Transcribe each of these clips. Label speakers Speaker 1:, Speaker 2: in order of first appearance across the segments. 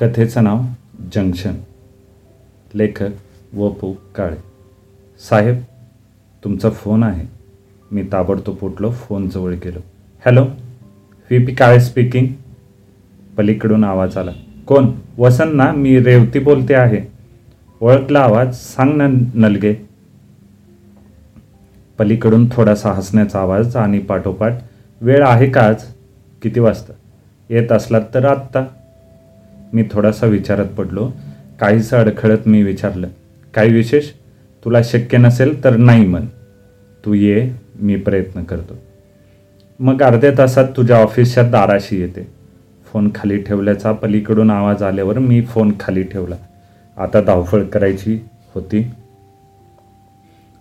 Speaker 1: कथेचं नाव junction. लेखक व पू काळे. साहेब तुमचा फोन आहे. मी ताबडतोब उठलो फोनजवळ गेलो. Hello V P Kale speaking पलीकडून आवाज आला. कोण? वसंत ना मी रेवती बोलते आहे. ओळखला आवाज सांग ना नलगे. पलीकडून थोडासा हसण्याचा आवाज आणि पाठोपाठ वेळ आहे का आज? किती वाजता? येत असलात तर आत्ता. मी थोडासा विचारात पडलो. काहीसं अडखळत मी विचारलं. काही विशेष? तुला शक्य नसेल तर नाही म्हण. तू ये मी प्रयत्न करतो. मग अर्ध्या तासात तुझ्या ऑफिसच्या दाराशी येते. फोन खाली ठेवल्याचा पलीकडून आवाज आल्यावर मी फोन खाली ठेवला. आता धावफळ करायची होती.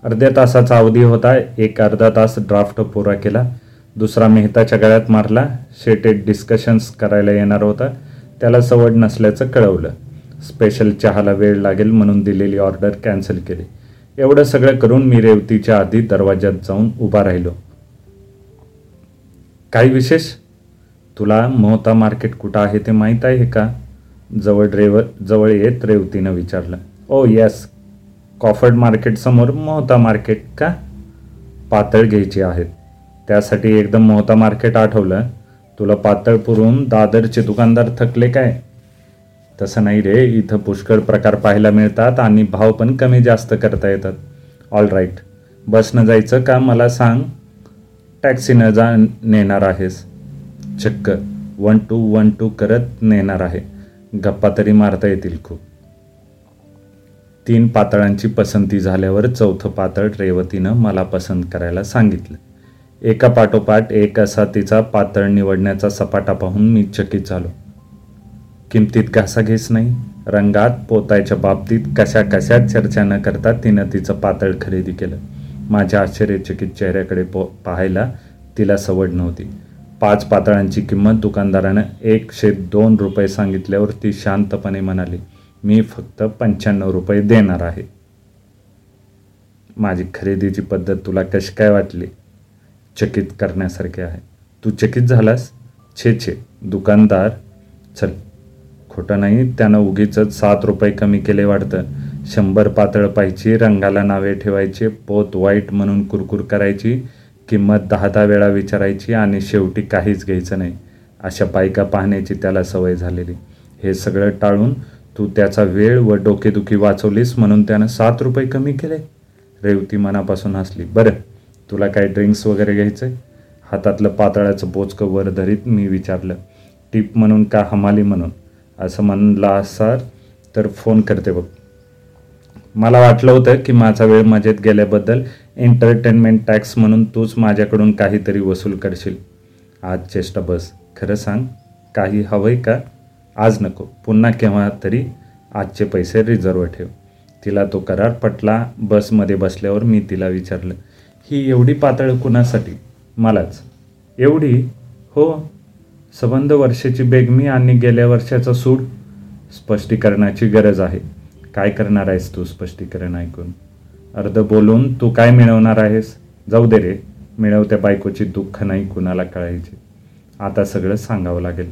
Speaker 1: अर्ध्या तासाचा अवधी होता. एक अर्धा तास ड्राफ्ट पुरा केला. दुसरा मेहताच्या गळ्यात मारला. शेटेड डिस्कशन्स करायला येणार होता. त्याला सवड नसल्याचं कळवलं. स्पेशल चहाला वेळ लागेल म्हणून दिलेली ऑर्डर कॅन्सल केली. एवढं सगळं करून मी रेवतीच्या आधी दरवाज्यात जाऊन उभा राहिलो. काही विशेष? तुला मोहता मार्केट कुठं आहे ते माहीत आहे का? जवळ रेव जवळ येत रेवतीनं विचारलं. ओ येस कॉफर्ड मार्केटसमोर मोहता मार्केट का? पातळ घ्यायची आहेत. त्यासाठी एकदम मोहता मार्केट आठवलं. तुला पातळ पुरून दादरचे दुकानदार थकले काय? तसं नाही रे इथं पुष्कळ प्रकार पाहायला मिळतात आणि भाव पण कमी जास्त करता येतात. ऑल राईट बसनं जायचं का मला सांग? टॅक्सीनं जा नेणार आहेस. चक्क वन टू वन टू करत नेणार आहे. गप्पा तरी मारता येतील खूप. तीन पातळांची पसंती झाल्यावर चौथं पातळ रेवतीनं मला पसंत करायला सांगितलं. एका पाठोपाठ एक असा तिचा पातळ निवडण्याचा सपाटा पाहून मी चकित झालो. किमतीत घासाघीस नाही रंगात पोतायच्या बाबतीत कशा कशा चर्चा न करता तिनं तिचं पातळ खरेदी केलं. माझ्या आश्चर्यचकित चेहऱ्याकडे पो पाहायला तिला सवड नव्हती. पाच पातळांची किंमत दुकानदारानं एकशे दोन रुपये सांगितल्यावर ती शांतपणे म्हणाली मी फक्त पंच्याण्णव रुपये देणार आहे. माझी खरेदीची पद्धत तुला कशी काय वाटली? चकित करण्यासारखे आहे. तू चकित झालास? छे छे. दुकानदार चल. खोटं नाही त्यानं उगीच सात रुपये कमी केले वाटतं शंभर पातळ पाहिजे रंगाला नावे ठेवायचे पोत वाईट म्हणून कुरकुर करायची किंमत दहा दहा वेळा विचारायची आणि शेवटी काहीच घ्यायचं नाही. अशा बायका पाहण्याची त्याला सवय झालेली. हे सगळं टाळून तू त्याचा वेळ व डोकेदुखी वाचवलीस म्हणून त्यानं सात रुपये कमी केले? रेवती मनापासून हसली. बरं. तुला काय ड्रिंक्स वगैरे घ्यायचं हातातलं पातळाचं बोचकं वर धरीत मी विचारलं. टिप म्हणून का हमाली म्हणून? असं म्हणला असाल तर फोन करते बघ. मला वाटलं होतं की माझा वेळ मजेत गेल्याबद्दल एंटरटेनमेंट टॅक्स म्हणून तूच माझ्याकडून काहीतरी वसूल करशील. आज चेष्टा बस. खरं सांग काही हवंय का? आज नको. पुन्हा केव्हा तरी आजचे पैसे रिझर्व ठेव. तिला तो करार पटला. बसमध्ये बसल्यावर मी तिला विचारलं. ही एवढी पातळ कुणासाठी? मलाच. एवढी? हो. सबंध वर्षाची बेगमी आणि गेल्या वर्षाचा सूड? स्पष्टीकरणाची गरज आहे. काय करणार आहेस तू स्पष्टीकरण ऐकून? अर्ध बोलून तू काय मिळवणार आहेस? जाऊ दे रे. मिळवत्या बायकोची दुःख नाही कुणाला कळायचे. आता सगळं सांगावं लागेल.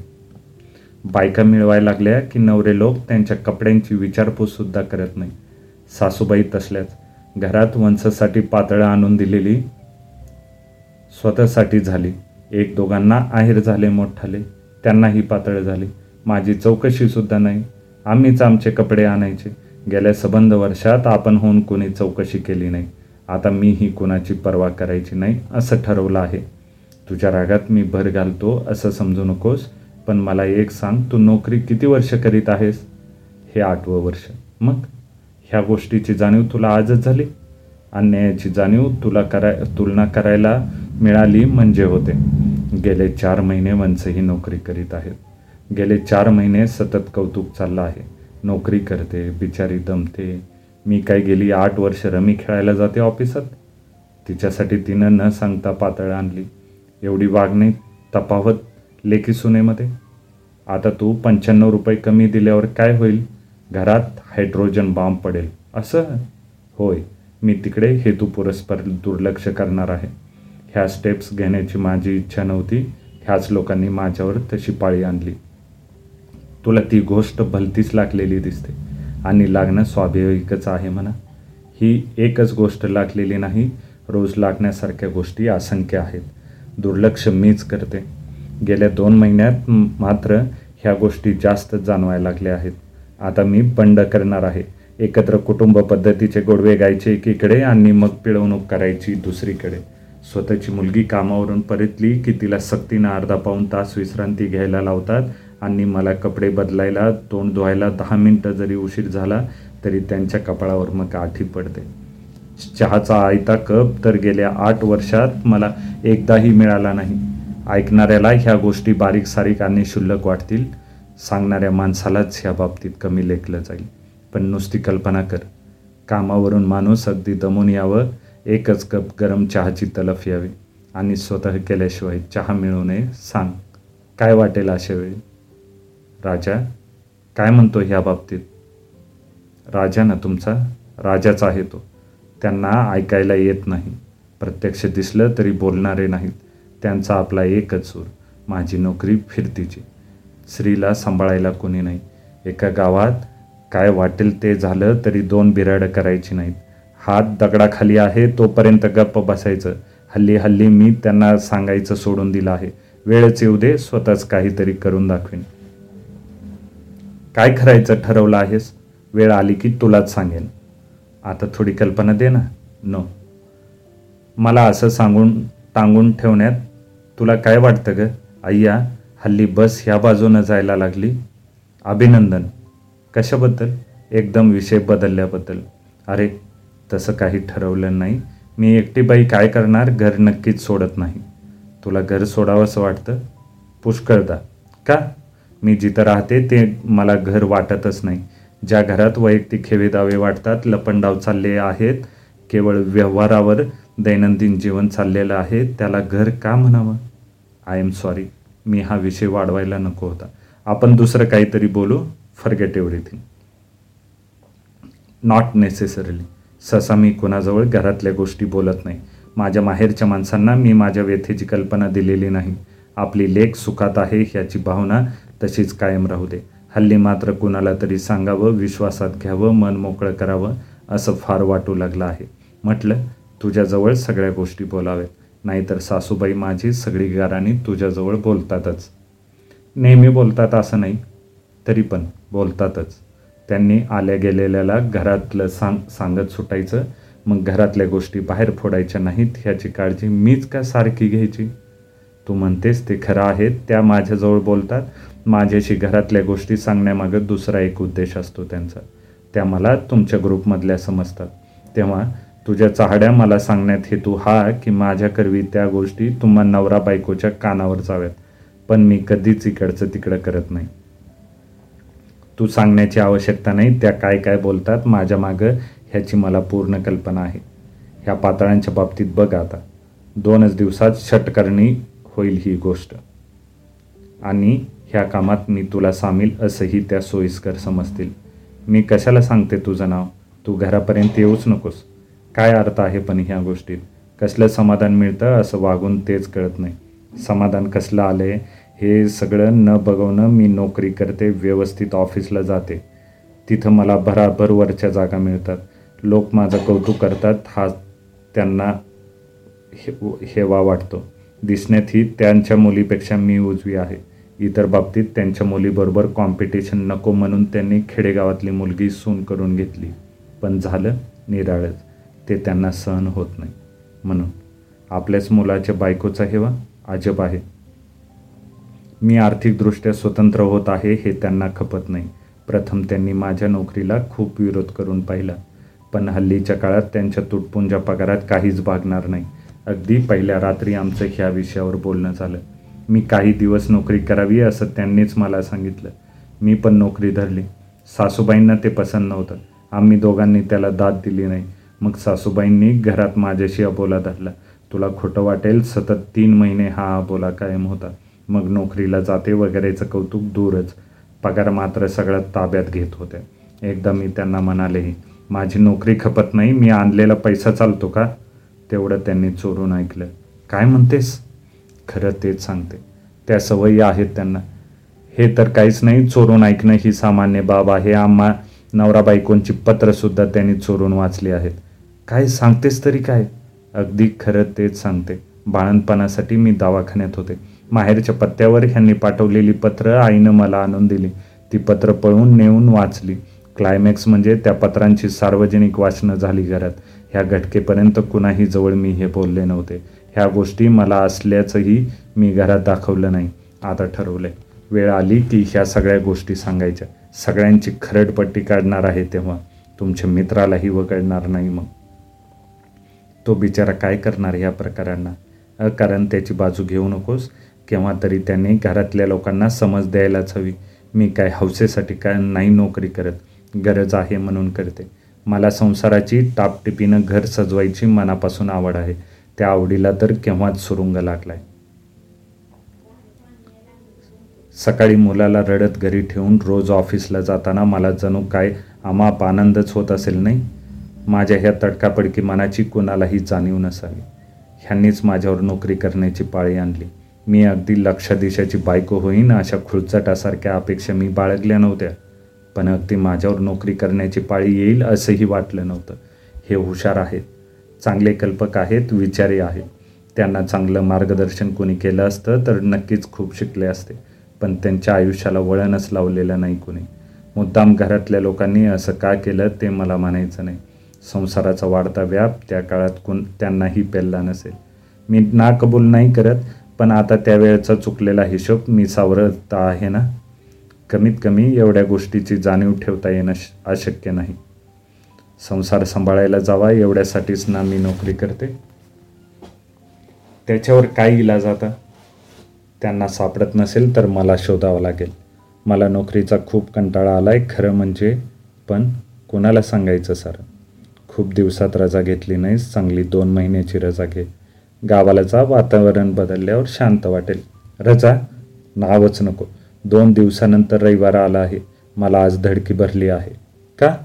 Speaker 1: बायका मिळवायला लागल्या की नवरे लोक त्यांच्या कपड्यांची विचारपूससुद्धा करत नाही. सासूबाई तसल्याच. घरात वंशसाठी पातळं आणून दिलेली स्वतःसाठी झाली. एक दोघांना आहेर झाले मोठाले. त्यांनाही पातळ झाली. माझी चौकशीसुद्धा नाही. आम्हीच आमचे कपडे आणायचे. गेल्या सबंध वर्षात आपण होऊन कोणी चौकशी केली नाही. आता मीही कुणाची पर्वा करायची नाही असं ठरवलं आहे. तुझ्या रागात मी भर घालतो असं समजू नकोस. पण मला एक सांग तू नोकरी किती वर्ष करीत आहेस? हे आठवं वर्ष. मग? ह्या गोष्टीची जाणीव तुला आजच झाली. अन्यायाची जाणीव तुला कराय तुलना करायला मिळाली म्हणजे होते. गेले चार महिने वंशही नोकरी करीत आहेत. गेले चार महिने सतत कौतुक चाललं आहे. नोकरी करते बिचारी दमते. मी काय गेली आठ वर्ष रमी खेळायला जाते ऑफिसात? तिच्यासाठी तिनं न सांगता पातळ आणली. एवढी वागणे तफावत लेखी सुनेमध्ये. आता तू पंच्याण्णव रुपये कमी दिल्यावर काय होईल? घरात हायड्रोजन बॉम्ब पडेल. असं होय मी तिकडे हेतू पुरस्पर दुर्लक्ष करणार आहे. ह्या स्टेप्स घेण्याची माझी इच्छा नव्हती. ह्याच लोकांनी माझ्यावर तशी पाळी आणली. तुला ती गोष्ट भलतीच लागलेली दिसते. आणि लागणं स्वाभाविकच आहे म्हणा. ही एकच गोष्ट लागलेली नाही. रोज लागण्यासारख्या गोष्टी असंख्य आहेत. दुर्लक्ष मीच करते. गेल्या दोन महिन्यात मात्र ह्या गोष्टी जास्त जाणवायला लागल्या आहेत. आता मी बंड करणार आहे. एकत्र कुटुंब पद्धतीचे गोडवे गायचे एकीकडे आणि मग पिळवणूक करायची दुसरीकडे. स्वतःची मुलगी कामावरून परतली की तिला सक्तीनं अर्धा पाऊन तास विश्रांती घ्यायला लावतात आणि मला कपडे बदलायला तोंड धुवायला दहा मिनटं जरी उशीर झाला तरी त्यांच्या कपाळावर मग आठी पडते. चहाचा आयता कप तर गेल्या आठ वर्षात मला एकदाही मिळाला नाही. ऐकणाऱ्याला ह्या गोष्टी बारीक सारीक आणि शुल्लक वाटतील. सांगणाऱ्या माणसालाच ह्या बाबतीत कमी लेखलं जाईल. पण नुसती कल्पना कर. कामावरून माणूस अगदी दमून यावं एकच कप गरम चहाची तलफ यावी आणि स्वतः केल्याशिवाय चहा मिळू नये सांग. काय वाटेल अशा वेळी? राजा काय म्हणतो ह्या बाबतीत? राजा ना तुमचा राजाच आहे तो. त्यांना ऐकायला येत नाही. प्रत्यक्ष दिसलं तरी बोलणारे नाहीत. त्यांचा आपला एकच सूर. माझी नोकरी फिरतीची. स्त्रीला सांभाळायला कोणी नाही. एका गावात काय वाटेल ते झालं तरी दोन बिराडं करायची नाहीत. हात दगडाखाली आहे तोपर्यंत गप्प बसायचं. हल्ली हल्ली मी त्यांना सांगायचं सोडून दिलं आहे. वेळच येऊ दे स्वतःच काहीतरी करून दाखवीन. काय करायचं ठरवलं आहेस? वेळ आली की तुलाच सांगेन. आता थोडी कल्पना दे ना. नो मला असं सांगून टांगून ठेवण्यात तुला काय वाटतं ग? अय्या हल्ली बस ह्या बाजूनं जायला लागली. अभिनंदन. कशाबद्दल? एकदम विषय बदलल्याबद्दल. अरे तसं काही ठरवलं नाही. मी एकटी बाई काय करणार? घर नक्कीच सोडत नाही. तुला घर सोडावंसं वाटतं? पुष्कळदा का? मी जिथं राहते ते मला घर वाटतच नाही. ज्या घरात वैयक्तिक दावे वाटतात लपंडाव चालले आहेत केवळ व्यवहारावर दैनंदिन जीवन चाललेलं आहे त्याला घर का म्हणावं? आय एम सॉरी मी हा विषय वाढवायला नको होता. आपण दुसरं काहीतरी बोलू फरगेट एव्हरीथिंग नॉट नेसेसरली ससा मी कुणाजवळ घरातल्या गोष्टी बोलत नाही. माझ्या माहेरच्या माणसांना मी माझ्या व्यथेची कल्पना दिलेली नाही. आपली लेख सुखात आहे ह्याची भावना तशीच कायम राहू दे. हल्ली मात्र कुणाला तरी सांगावं विश्वासात घ्यावं मन मोकळं करावं असं फार वाटू लागलं आहे. म्हटलं तुझ्याजवळ सगळ्या गोष्टी बोलाव्यात. नाहीतर सासूबाई माझी सगळी गाराणी तुझ्याजवळ बोलतातच. नेहमी बोलतात असं नाही तरी पण बोलतातच. त्यांनी आल्या गेलेल्याला घरातलं सांग सांगत सुटायचं मग घरातल्या गोष्टी बाहेर फोडायच्या नाहीत ह्याची काळजी मीच का सारखी घ्यायची? तू म्हणतेस ते खरं आहेत त्या माझ्याजवळ बोलतात. माझ्याशी घरातल्या गोष्टी सांगण्यामागं दुसरा एक उद्देश असतो त्यांचा. त्या मला तुमच्या ग्रुपमधल्या समजतात. तेव्हा तुझ्या चाहड्या मला सांगण्यात हेतू हा की माझ्याकरवी त्या गोष्टी तुम्हा नवरा बायकोच्या कानावर जाव्यात पण मी कधीच इकडचं तिकडं करत नाही. तू सांगण्याची आवश्यकता नाही त्या काय काय बोलतात माझ्या मागं ह्याची मला पूर्ण कल्पना आहे. ह्या पातळ्यांच्या बाबतीत बघ आता. दोनच दिवसात षटकर्णी होईल ही गोष्ट. आणि ह्या कामात मी तुला सामील असंही त्या सोयीस्कर समजतील. मी कशाला सांगते तुझं नाव? तू घरापर्यंत येऊच नकोस. काय अर्थ आहे पण ह्या गोष्टीत कसलं समाधान मिळतं असं वागून तेच कळत नाही. समाधान कसलं आलं हे सगळं न बघवणं मी नोकरी करते व्यवस्थित ऑफिसला जाते. तिथं मला भराभर वरच्या जागा मिळतात. लोक माझं कौतुक करतात हा त्यांना हे हेवा वाटतो. दिसण्यात ही त्यांच्या मुलीपेक्षा मी उजवी आहे. इतर बाबतीत त्यांच्या मुलीबरोबर कॉम्पिटिशन नको म्हणून त्यांनी खेडेगावातली मुलगी सून करून घेतली. पण झालं निराळच. ते त्यांना सहन होत नाही. म्हणून आपल्याच मुलाच्या बायकोचा हेवा अजब आहे. मी आर्थिकदृष्ट्या स्वतंत्र होत आहे हे त्यांना खपत नाही. प्रथम त्यांनी माझ्या नोकरीला खूप विरोध करून पाहिला. पण हल्लीच्या काळात त्यांच्या तुटपुंजा पगारात काहीच भागणार नाही. अगदी पहिल्या रात्री आमचं ह्या विषयावर बोलणं झालं. मी काही दिवस नोकरी करावी असं त्यांनीच मला सांगितलं. मी पण नोकरी धरली. सासूबाईंना ते पसंत नव्हतं. आम्ही दोघांनी त्याला दाद दिली नाही. मग सासूबाईंनी घरात माझ्याशी अबोला धरला. तुला खोटं वाटेल सतत तीन महिने हा अबोला कायम होता. मग नोकरीला जाते वगैरेचं कौतुक दूरच. पगार मात्र सगळ्यात ताब्यात घेत होते. एकदा मी त्यांना म्हणालेही माझी नोकरी खपत नाही मी आणलेला पैसा चालतो का? तेवढं त्यांनी चोरून ऐकलं. काय म्हणतेस? खरं तेच सांगते. त्या सवयी आहेत त्यांना. हे तर काहीच नाही चोरून ऐकणं ही सामान्य बाब आहे. आम्हा नवरा बायकोंची पत्रंसुद्धा त्यांनी चोरून वाचली आहेत. काय सांगतेस तरी काय? अगदी खरं तेच सांगते. बाळणपणासाठी मी दवाखान्यात होते. माहेरच्या पत्त्यावर ह्यांनी पाठवलेली पत्रं आईनं मला आणून दिली. ती पत्र पळून नेऊन वाचली. क्लायमॅक्स म्हणजे त्या पत्रांची सार्वजनिक वाचनं झाली घरात. ह्या घटकेपर्यंत कुणाही जवळ मी हे बोलले नव्हते. ह्या गोष्टी मला असल्याचंही मी घरात दाखवलं नाही. आता ठरवलंय. वेळ आली की ह्या सगळ्या गोष्टी सांगायच्या. सगळ्यांची खरडपट्टी काढणार आहे तेव्हा. तुमच्या मित्रालाही वगळणार नाही मग. तो बिचारा काय करणार ह्या प्रकारांना? कारण त्याची बाजू घेऊ नकोस. केव्हा तरी त्यांनी घरातल्या लोकांना समज द्यायलाच हवी. मी काय हौसेसाठी काय नाही नोकरी करत? गरज आहे म्हणून करते. मला संसाराची टापटिपीनं घर सजवायची मनापासून आवड आहे. त्या आवडीला तर केव्हाच सुरुंग लागलाय. सकाळी मुलाला रडत घरी ठेवून रोज ऑफिसला जाताना मला जणू काय आमाप आनंदच होत असेल नाही? माझ्या ह्या तडकापडकी मनाची कुणालाही जाणीव नसावी. ह्यांनीच माझ्यावर नोकरी करण्याची पाळी आणली. मी अगदी लक्षाधीशाची बायको होईन अशा खुळचटासारख्या अपेक्षा मी बाळगल्या नव्हत्या. पण अगदी माझ्यावर नोकरी करण्याची पाळी येईल असंही वाटलं नव्हतं. हे हुशार आहेत. चांगले कल्पक आहेत विचारी आहेत. त्यांना चांगलं मार्गदर्शन कोणी केलं असतं तर नक्कीच खूप शिकले असते. पण त्यांच्या आयुष्याला वळणच लावलेलं नाही कोणी. मुद्दाम घरातल्या लोकांनी असं का केलं ते मला म्हणायचं नाही. संसाराचा वाढता व्याप त्या काळात कोण त्यांनाही पेलला नसेल. मी ना कबूल नाही करत पण आता त्यावेळेचा चुकलेला हिशोब मी सावरत आहे ना? कमीत कमी एवढ्या गोष्टीची जाणीव ठेवता येणं अशक्य नाही. संसार सांभाळायला जावा एवढ्यासाठीच ना मी नोकरी करते. त्याच्यावर काय इलाज आता? त्यांना सापडत नसेल तर मला शोधावं लागेल. मला नोकरीचा खूप कंटाळा आला आहे खरं म्हणजे पण कोणाला सांगायचं सर? खूप दिवसात रजा घेतली नाही चांगली दोन महिन्याची रजा घे. गावाला जा वातावरण बदलल्यावर शांत वाटेल. रजा नावच नको. दोन दिवसानंतर रविवार आला आहे. मला आज धडकी भरली आहे. का?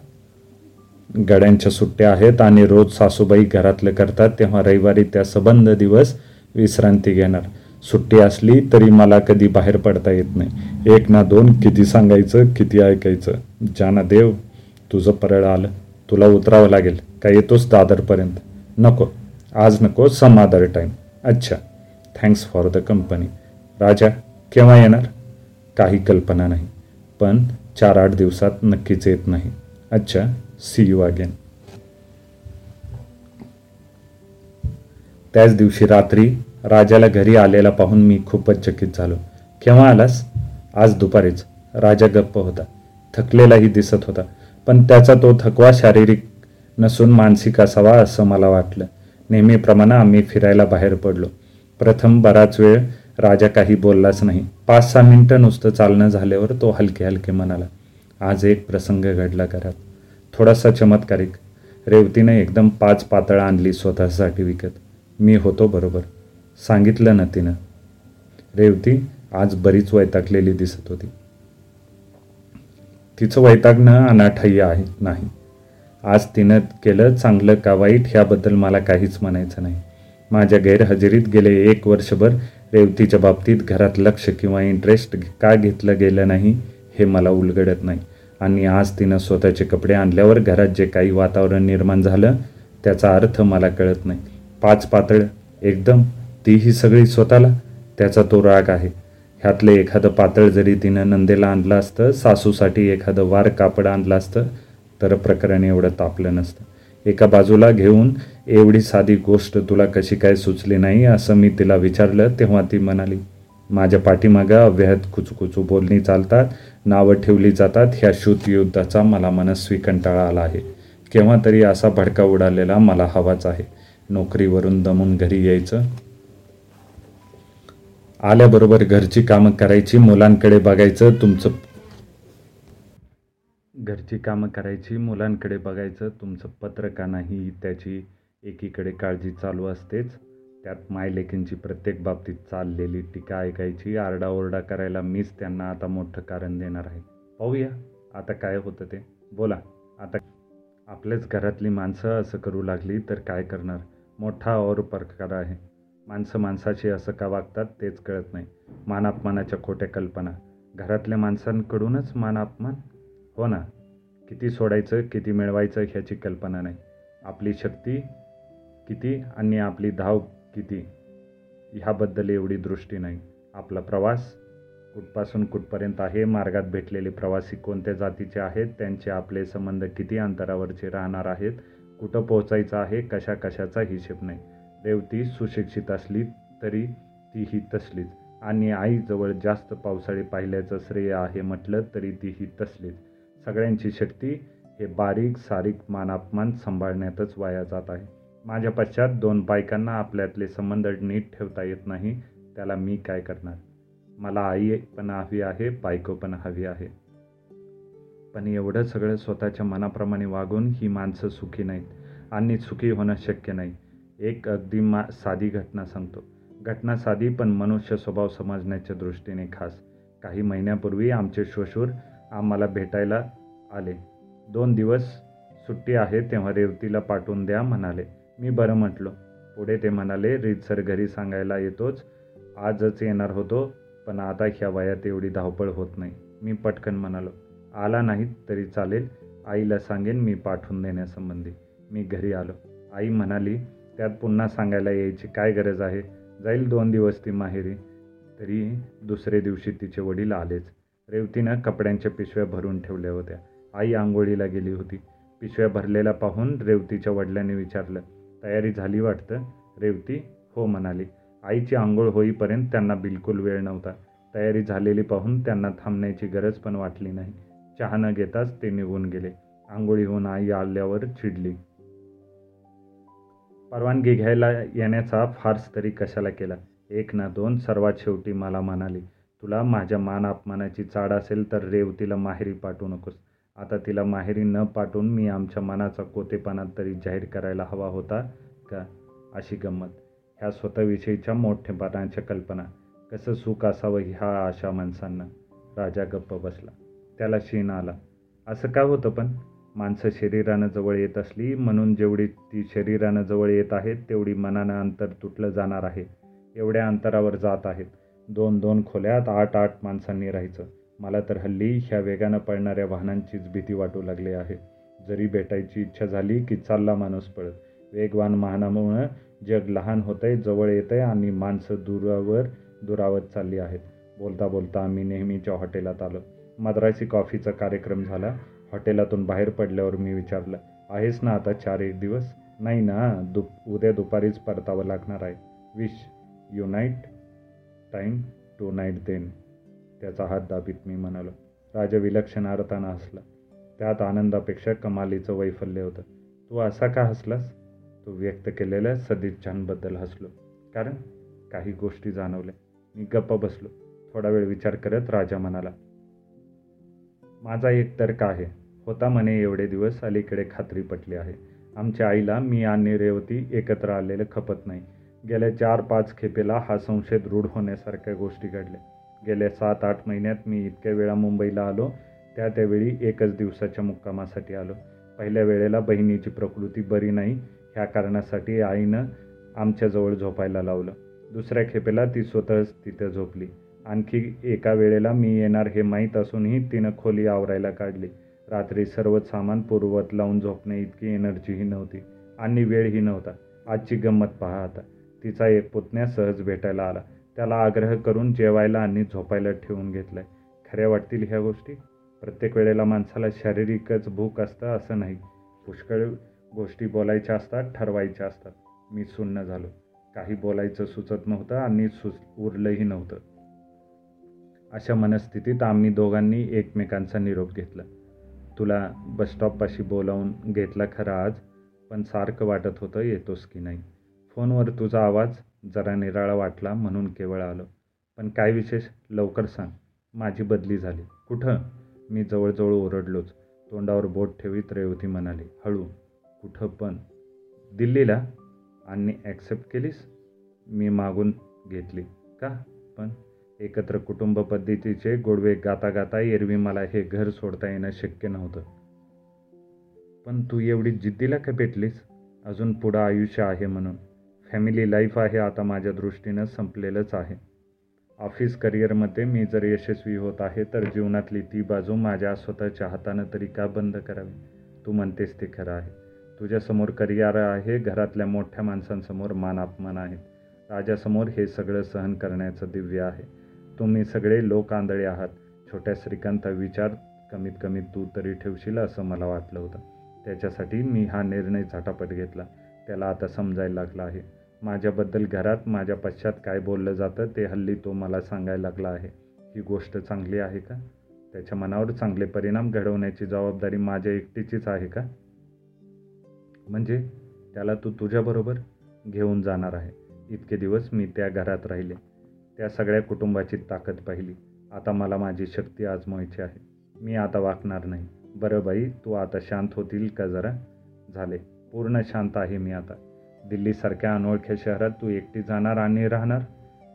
Speaker 1: गड्यांच्या सुट्ट्या आहेत आणि रोज सासूबाई घरातलं करतात तेव्हा रविवारी त्या सबंध दिवस विश्रांती घेणार. सुट्टी असली तरी मला कधी बाहेर पडता येत नाही. एक ना दोन किती सांगायचं किती ऐकायचं. जाना देव तुझं परळ आलं. तुला उतरावं लागेल. का येतोस दादरपर्यंत? नको. आज नको सम अदर टाईम अच्छा. Thanks for the company Raja केव्हा येणार? काही कल्पना नाही. पण चार आठ दिवसात नक्कीच येत नाही. अच्छा. सी यू अगेन त्याच दिवशी रात्री राजाला घरी आलेला पाहून मी खूपच चकित झालो. केव्हा आलास? आज दुपारीच. राजा गप्प होता. थकलेलाही दिसत होता. पण त्याचा तो थकवा शारीरिक नसून मानसिक असावा असं मला वाटलं. नेहमीप्रमाणे आम्ही फिरायला बाहेर पडलो. प्रथम बराच वेळ राजा काही बोललाच नाही. पाच सहा मिनटं नुसतं चालणं झाल्यावर तो हलके हलके म्हणाला आज एक प्रसंग घडला घरात. थोडासा चमत्कारिक. रेवतीने एकदम पाच पातळ आणली स्वतःसाठी विकत. मी होतो बरोबर. सांगितलं ना तिनं रेवती आज बरीच वैतागलेली दिसत होती. तिचं वैतागणं अनाठह्य आहे नाही. आज तिनं केलं चांगलं का वाईट ह्याबद्दल मला काहीच म्हणायचं नाही. माझ्या गैरहजेरीत गेले एक वर्षभर रेवतीच्या बाबतीत घरात लक्ष किंवा इंटरेस्ट का घेतलं गेलं नाही हे मला उलगडत नाही. आणि आज तिनं स्वतःचे कपडे आणल्यावर घरात जे काही वातावरण निर्माण झालं त्याचा अर्थ मला कळत नाही. पाच पातळ एकदम तीही सगळी स्वतःला त्याचा तो राग आहे. ह्यातलं एखादं पातळ जरी तिनं नंदेला आणलं असतं सासूसाठी एखादं वार कापड आणलं असतं तर प्रकरण एवढं तापलं नसतं. एका बाजूला घेऊन एवढी साधी गोष्ट तुला कशी काय सुचली नाही असं मी तिला विचारलं तेव्हा ती म्हणाली माझ्या पाठीमागं अव्याहत कुचकुचू बोलणी चालतात नावं ठेवली जातात ह्या युद्धाचा मला मनस्वी कंटाळा आला आहे. केव्हा तरी असा भडका उडालेला मला हवाच आहे. नोकरीवरून दमून घरी यायचं आल्याबरोबर घरची कामं करायची मुलांकडे बघायचं तुमचं घरची कामं करायची मुलांकडे बघायचं तुमचं पत्र का नाही त्याची एकीकडे काळजी चालू असतेच. त्यात मायलेकींची प्रत्येक बाबतीत चाललेली टीका ऐकायची आरडाओरडा करायला मीच त्यांना आता मोठं कारण देणार आहे. पाहूया आता काय होतं ते. बोला आता आपल्याच घरातली माणसं असं करू लागली तर काय करणार? मोठा और प्रकार आहे. माणसं माणसाशी असं का वागतात तेच कळत नाही. मानापमानाच्या खोट्या कल्पना. घरातल्या माणसांकडूनच मान अपमान हो ना. किती सोडायचं किती मिळवायचं ह्याची कल्पना नाही. आपली शक्ती किती आणि आपली धाव किती? ह्याबद्दल एवढी दृष्टी नाही. आपला प्रवास कुठपासून कुठपर्यंत आहे मार्गात भेटलेले प्रवासी कोणत्या जातीचे आहेत त्यांचे आपले संबंध किती अंतरावरचे राहणार आहेत कुठं पोहोचायचं आहे कशा कशाचा हिशेब नाही. रेवती सुशिक्षित असली तरी तीही तसलीच. आणि आईजवळ जास्त पावसाळी पाहिल्याचं श्रेय आहे म्हटलं तरी तीही तसलीच. सगळ्यांची शक्ती हे बारीक सारीक मानापमान सांभाळण्यातच वाया जात आहे. माझ्या पश्चात दोन बायकांना आपल्यातले संबंध नीट ठेवता येत नाही त्याला मी काय करणार? मला आई पण हवी आहे बायको पण हवी आहे. पण एवढं सगळं स्वतःच्या मनाप्रमाणे वागून ही माणसं सुखी नाहीत. आणि सुखी होणं शक्य नाही. एक अगदी मा साधी घटना सांगतो. घटना साधी पण मनुष्य स्वभाव समजण्याच्या दृष्टीने खास. काही महिन्यापूर्वी आमचे श्वशूर आम्हाला भेटायला आले. दोन दिवस सुट्टी आहे तेव्हा रेवतीला पाठवून द्या म्हणाले. मी बरं म्हटलो. पुढे ते म्हणाले रीतसर घरी सांगायला येतोच. आजच येणार होतो पण आता ह्या वयात एवढी धावपळ होत नाही. मी पटकन म्हणालो. आला नाहीत तरी चालेल. आईला सांगेन मी पाठवून देण्यासंबंधी. मी घरी आलो. आई म्हणाली त्यात पुन्हा सांगायला यायची काय गरज आहे? जाईल दोन दिवस ती माहेरी. तरी दुसरे दिवशी तिचे वडील आलेच. रेवतीनं कपड्यांच्या पिशव्या भरून ठेवल्या होत्या. आई आंघोळीला गेली होती. पिशव्या भरलेल्या पाहून रेवतीच्या वडिलांनी विचारलं तयारी झाली वाटतं? रेवती हो म्हणाली. आईची आंघोळ होईपर्यंत त्यांना बिलकुल वेळ नव्हता. तयारी झालेली पाहून त्यांना थांबण्याची गरज पण वाटली नाही. चहा न घेताच ते निघून गेले. आंघोळी होऊन आई आल्यावर चिडली. परवानगी घ्यायला येण्याचा फार्स तरी कशाला केला? एक ना दोन सर्वात शेवटी मला म्हणाली तुला माझ्या मान अपमानाची चाड असेल तर रेवतीला माहेरी पाठवू नकोस. आता तिला माहेरी न पाठवून मी आमच्या मनाचा कोतेपणा तरी जाहीर करायला हवा होता का? अशी गंमत. ह्या स्वतःविषयीच्या मोठेपणाच्या कल्पना. कसं सुख असावं ह्या आशा माणसांना? राजा गप्प बसला. त्याला शीण आला. असं का होतं पण? माणसं शरीरानं जवळ येत असली म्हणून जेवढी ती शरीरानं जवळ येत आहेत तेवढी मनानं अंतर तुटलं जाणार आहे. एवढ्या अंतरावर जात आहेत. दोन दोन खोल्यात आठ आठ माणसांनी राहायचं. मला तर हल्ली ह्या वेगानं पळणाऱ्या वाहनांचीच भीती वाटू लागली आहे. जरी भेटायची इच्छा झाली की चालला माणूस पळत. वेगवान वाहनामुळं जग लहान होतंय जवळ येतंय आणि माणसं दुरावर दुरावत चालली आहेत. बोलता बोलता आम्ही नेहमीच्या हॉटेलात आलो. मद्रासी कॉफीचा कार्यक्रम झाला. हॉटेलातून बाहेर पडल्यावर मी विचारलं आहेस ना आता चार एक दिवस? नाही ना दुप उद्या दुपारीच परतावं लागणार आहे. Wish you a nice time tonight then त्याचा हात दाबीत मी म्हणालो. राजा विलक्षण अर्थानं हसला. त्यात आनंदापेक्षा कमालीचं वैफल्य होतं. तू असा का हसलास? तू व्यक्त केलेल्या सदिच्छांबद्दल हसलो. कारण काही गोष्टी जाणवल्या. मी गप्प बसलो. थोडा वेळ विचार करत राजा म्हणाला माझा एक तर्क आहे. होता म्हणे एवढे दिवस अलीकडे खात्री पटली आहे. आमच्या आईला मी आणि रेवती एकत्र आलेलं खपत नाही. गेल्या चार पाच खेपेला हा संशय दृढ होण्यासारख्या गोष्टी घडल्या. गेल्या सात आठ महिन्यात मी इतक्या वेळा मुंबईला आलो त्या त्यावेळी एकच दिवसाच्या मुक्कामासाठी आलो. पहिल्या वेळेला बहिणीची प्रकृती बरी नाही ह्या कारणासाठी आईनं आमच्याजवळ झोपायला लावलं. दुसऱ्या खेपेला ती स्वतःच तिथं झोपली. आणखी एका वेळेला मी येणार हे माहीत असूनही तिनं खोली आवरायला काढली. रात्री सर्व सामान पूर्वत लावून झोपणे इतकी एनर्जीही नव्हती आणि वेळही नव्हता. आजची गंमत पहा आता. तिचा एक पुतण्या सहज भेटायला आला. त्याला आग्रह करून जेवायला आणि झोपायला ठेवून घेतलंय. खऱ्या वाटतील ह्या गोष्टी? प्रत्येक वेळेला माणसाला शारीरिकच भूक असतं असं नाही. पुष्कळ गोष्टी बोलायच्या असतात ठरवायच्या असतात. मी सुन्न झालो. काही बोलायचं सुचत नव्हतं आणि सुच उरलंही नव्हतं. अशा मनस्थितीत आम्ही दोघांनी एकमेकांचा निरोप घेतला. तुला बसस्टॉपपाशी बोलावून घेतला खरं आज पण सारखं वाटत होतं येतोस की नाही. फोनवर तुझा आवाज जरा निराळा वाटला म्हणून केवळ आलो. पण काय विशेष? लवकर सांग. माझी बदली झाली. कुठं? मी जवळजवळ ओरडलोच. तोंडावर बोट ठेवीत रेवती म्हणाली हळू. कुठं पण. दिल्लीला? आणि ॲक्सेप्ट केलीस? मी मागून घेतली. का? पण एकत्र कुटुंब पद्धतीचे गोडवे गाता गाता एरवी मला हे घर सोडता येणं शक्य नव्हतं. पण तू एवढी जिद्दीला का भेटलीस अजून पुढं आयुष्य आहे म्हणून. फॅमिली लाईफ आहे आता माझ्या दृष्टीनं संपलेलंच आहे. ऑफिस करिअरमध्ये मी जर यशस्वी होत आहे तर जीवनातली ती बाजू माझ्या स्वतःच्या हातानं तरी का बंद करावी? तू म्हणतेस ते खरं आहे. तुझ्यासमोर करिअर आहे घरातल्या मोठ्या माणसांसमोर मान अपमान आहे. राजासमोर हे सगळं सहन करण्याचं दिव्य आहे. तुम्ही सगळे लोक आंधळे आहात. छोट्या श्रीकांतचा विचार कमीत कमी तू तरी ठेवशील असं मला वाटलं होतं. त्याच्यासाठी मी हा निर्णय झटापट घेतला. त्याला आता समजायला लागला आहे. माझ्याबद्दल घरात माझ्या पश्चात काय बोललं जातं ते हल्ली तो मला सांगायला लागला आहे. ही गोष्ट चांगली आहे का? त्याच्या मनावर चांगले परिणाम घडवण्याची जबाबदारी माझ्या एकटीचीच आहे का? म्हणजे त्याला तू तुझ्याबरोबर घेऊन जाणार आहे. इतके दिवस मी त्या घरात राहिले. त्या सगळ्या कुटुंबाची ताकद पाहिली. आता मला माझी शक्ती आजमावायची आहे. मी आता वाकणार नाही. बरं बाई तू आता शांत होतील का जरा? झाले. पूर्ण शांत आहे मी आता. दिल्लीसारख्या अनोळख्या शहरात तू एकटी जाणार आणि राहणार?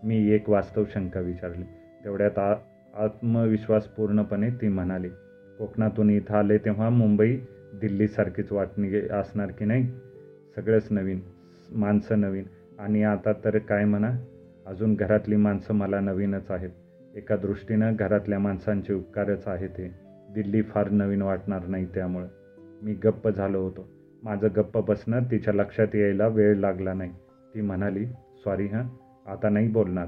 Speaker 1: मी एक वास्तव शंका विचारली. तेवढ्यात आ आत्मविश्वास पूर्णपणे ती म्हणाली कोकणातून इथं आले तेव्हा मुंबई दिल्लीसारखीच वाटणी असणार की नाही? सगळंच नवीन माणसं नवीन. आणि आता तर काय म्हणा? अजून घरातली माणसं मला नवीनच आहेत. एका दृष्टीनं घरातल्या माणसांचे उपकारच आहे ते. दिल्ली फार नवीन वाटणार नाही त्यामुळं. मी गप्प झालो होतो. माझं गप्प बसणं तिच्या लक्षात यायला वेळ लागला नाही. ती म्हणाली सॉरी हां. आता नाही बोलणार.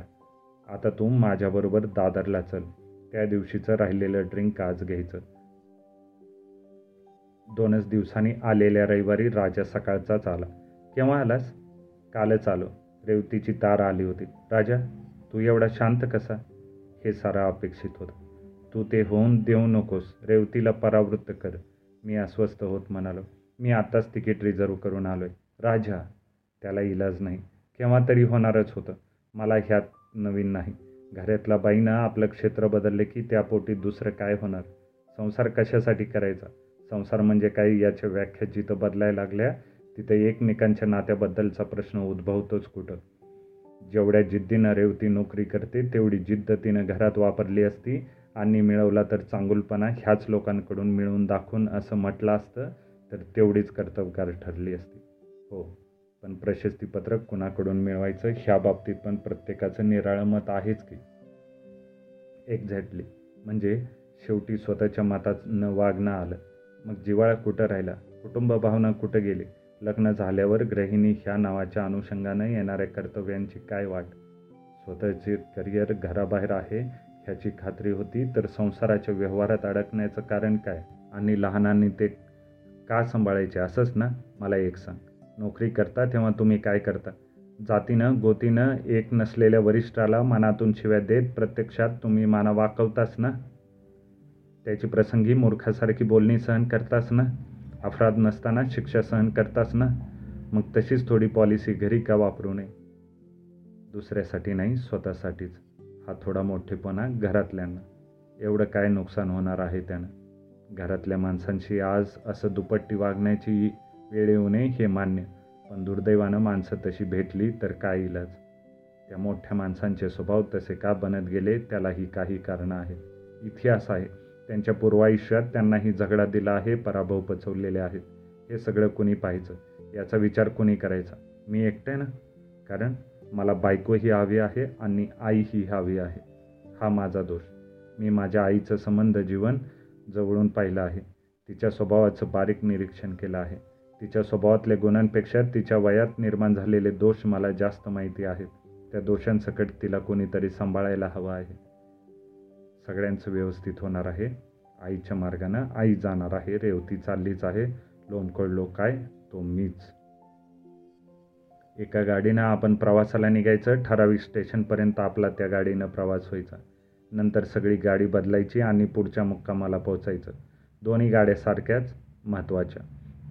Speaker 1: आता तू माझ्याबरोबर दादरला चल. त्या दिवशीचं राहिलेलं ड्रिंक आज घ्यायचं. दोनच दिवसांनी आलेल्या रविवारी राजा सकाळचाच आला. केव्हा आलास? कालच आलो. रेवतीची तार आली होती. राजा तू एवढा शांत कसा? हे सारं अपेक्षित होतं. तू ते होऊन देऊ नकोस. रेवतीला परावृत्त कर. मी अस्वस्थ होत म्हणालो. मी आत्ताच तिकीट रिझर्व करून आलो आहे राजा त्याला इलाज नाही. केव्हा तरी होणारच होतं. मला ह्यात नवीन नाही. घरातल्या बाईनं आपलं क्षेत्र बदलले की त्यापोटी दुसरं काय होणार? संसार कशासाठी करायचा? संसार म्हणजे काय? याच्या व्याख्या जिथं बदलायला लागल्या तिथे एकमेकांच्या नात्याबद्दलचा प्रश्न उद्भवतोच कुठं. जेवढ्या जिद्दीनं रेवती नोकरी करते तेवढी जिद्द तिनं घरात वापरली असती आणि मिळवला तर चांगुलपणा ह्याच लोकांकडून मिळवून दाखवून असं म्हटलं असतं तर तेवढीच कर्तबगार ठरली असती. हो पण प्रशस्तीपत्रक कुणाकडून मिळवायचं ह्या बाबतीत पण प्रत्येकाचं निराळं मत आहेच की. एक्झॅक्टली. म्हणजे शेवटी स्वतःच्या मतानं वागणं आलं. मग जिवाळा कुठं राहिला? कुटुंब भावना कुठं गेली? लग्न झाल्यावर गृहिणी ह्या नावाच्या अनुषंगाने येणाऱ्या कर्तव्यांची काय वाट? स्वतःचे करिअर घराबाहेर आहे ह्याची खात्री होती तर संसाराच्या व्यवहारात अडकण्याचं कारण काय? आणि लहानांनी ते का सांभाळायचे? असंच ना? मला एक सांग. नोकरी करता तेव्हा तुम्ही काय करता? जातीनं गोतीनं एक नसलेल्या वरिष्ठाला मनातून शिव्या देत प्रत्यक्षात तुम्ही माना वाकवताच ना? त्याची प्रसंगी मूर्खासारखी बोलणी सहन करताच ना? अपराध नसताना शिक्षा सहन करताच ना? मग तशीच थोडी पॉलिसी घरी का वापरू नये? दुसऱ्यासाठी नाही स्वतःसाठीच. हा थोडा मोठेपणा घरातल्यांना. एवढं काय नुकसान होणार आहे त्यानं? घरातल्या माणसांशी आज असं दुपट्टी वागण्याची वेळ येऊ नये हे मान्य. पण दुर्दैवानं माणसं तशी भेटली तर काय इलाज? त्या मोठ्या माणसांचे स्वभाव तसे का बनत गेले त्यालाही काही कारणं आहेत. इतिहास आहे. त्यांच्या पूर्वायुष्यात त्यांनाही झगडा दिला आहे पराभव पचवलेले आहेत. हे सगळं कुणी पाहायचं? याचा विचार कुणी करायचा? मी एकटे ना? कारण मला बायकोही हवी आहे आणि आईही हवी आहे. हा माझा दोष. मी माझ्या आईचं संबंध जीवन जवळून पाहिलं आहे. तिच्या स्वभावाचं बारीक निरीक्षण केलं आहे. तिच्या स्वभावातल्या गुणांपेक्षा तिच्या वयात निर्माण झालेले दोष मला जास्त माहिती आहेत. त्या दोषांसकट तिला कोणीतरी सांभाळायला हवं आहे. सगळ्यांचं व्यवस्थित होणार आहे. आईच्या मार्गानं आई जाणार आहे. रेवती चाललीच आहे. लोमकळलो काय? तो मीच. एका गाडीनं आपण प्रवासाला निघायचं. ठराविक स्टेशनपर्यंत आपला त्या गाडीनं प्रवास व्हायचा. नंतर सगळी गाडी बदलायची आणि पुढच्या मुक्कामाला पोचायचं दोन्ही गाड्या सारख्याच महत्त्वाच्या.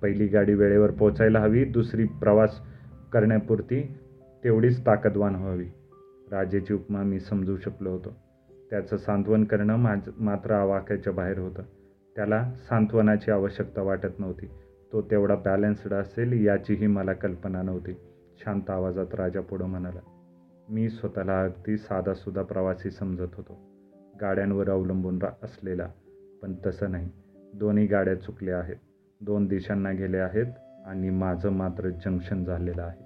Speaker 1: पहिली गाडी वेळेवर पोचायला हवी. दुसरी प्रवास करण्यापुरती तेवढीच ताकदवान व्हावी. राजेची उपमा मी समजू शकलो होतो. त्याचं सांत्वन करणं माझ मात्र आवाक्याच्या बाहेर होतं. त्याला सांत्वनाची आवश्यकता वाटत नव्हती. तो तेवढा बॅलन्स्ड असेल याचीही मला कल्पना नव्हती. शांत आवाजात राजा पुढं म्हणाला मी स्वतःला अगदी साधासुद्धा प्रवासी समजत होतो. गाड्यांवर अवलंबून रा असलेला. पण तसं नाही. दोन्ही गाड्या चुकल्या आहेत. दोन दिशांना गेल्या आहेत आणि माझं मात्र जंक्शन झालेलं आहे.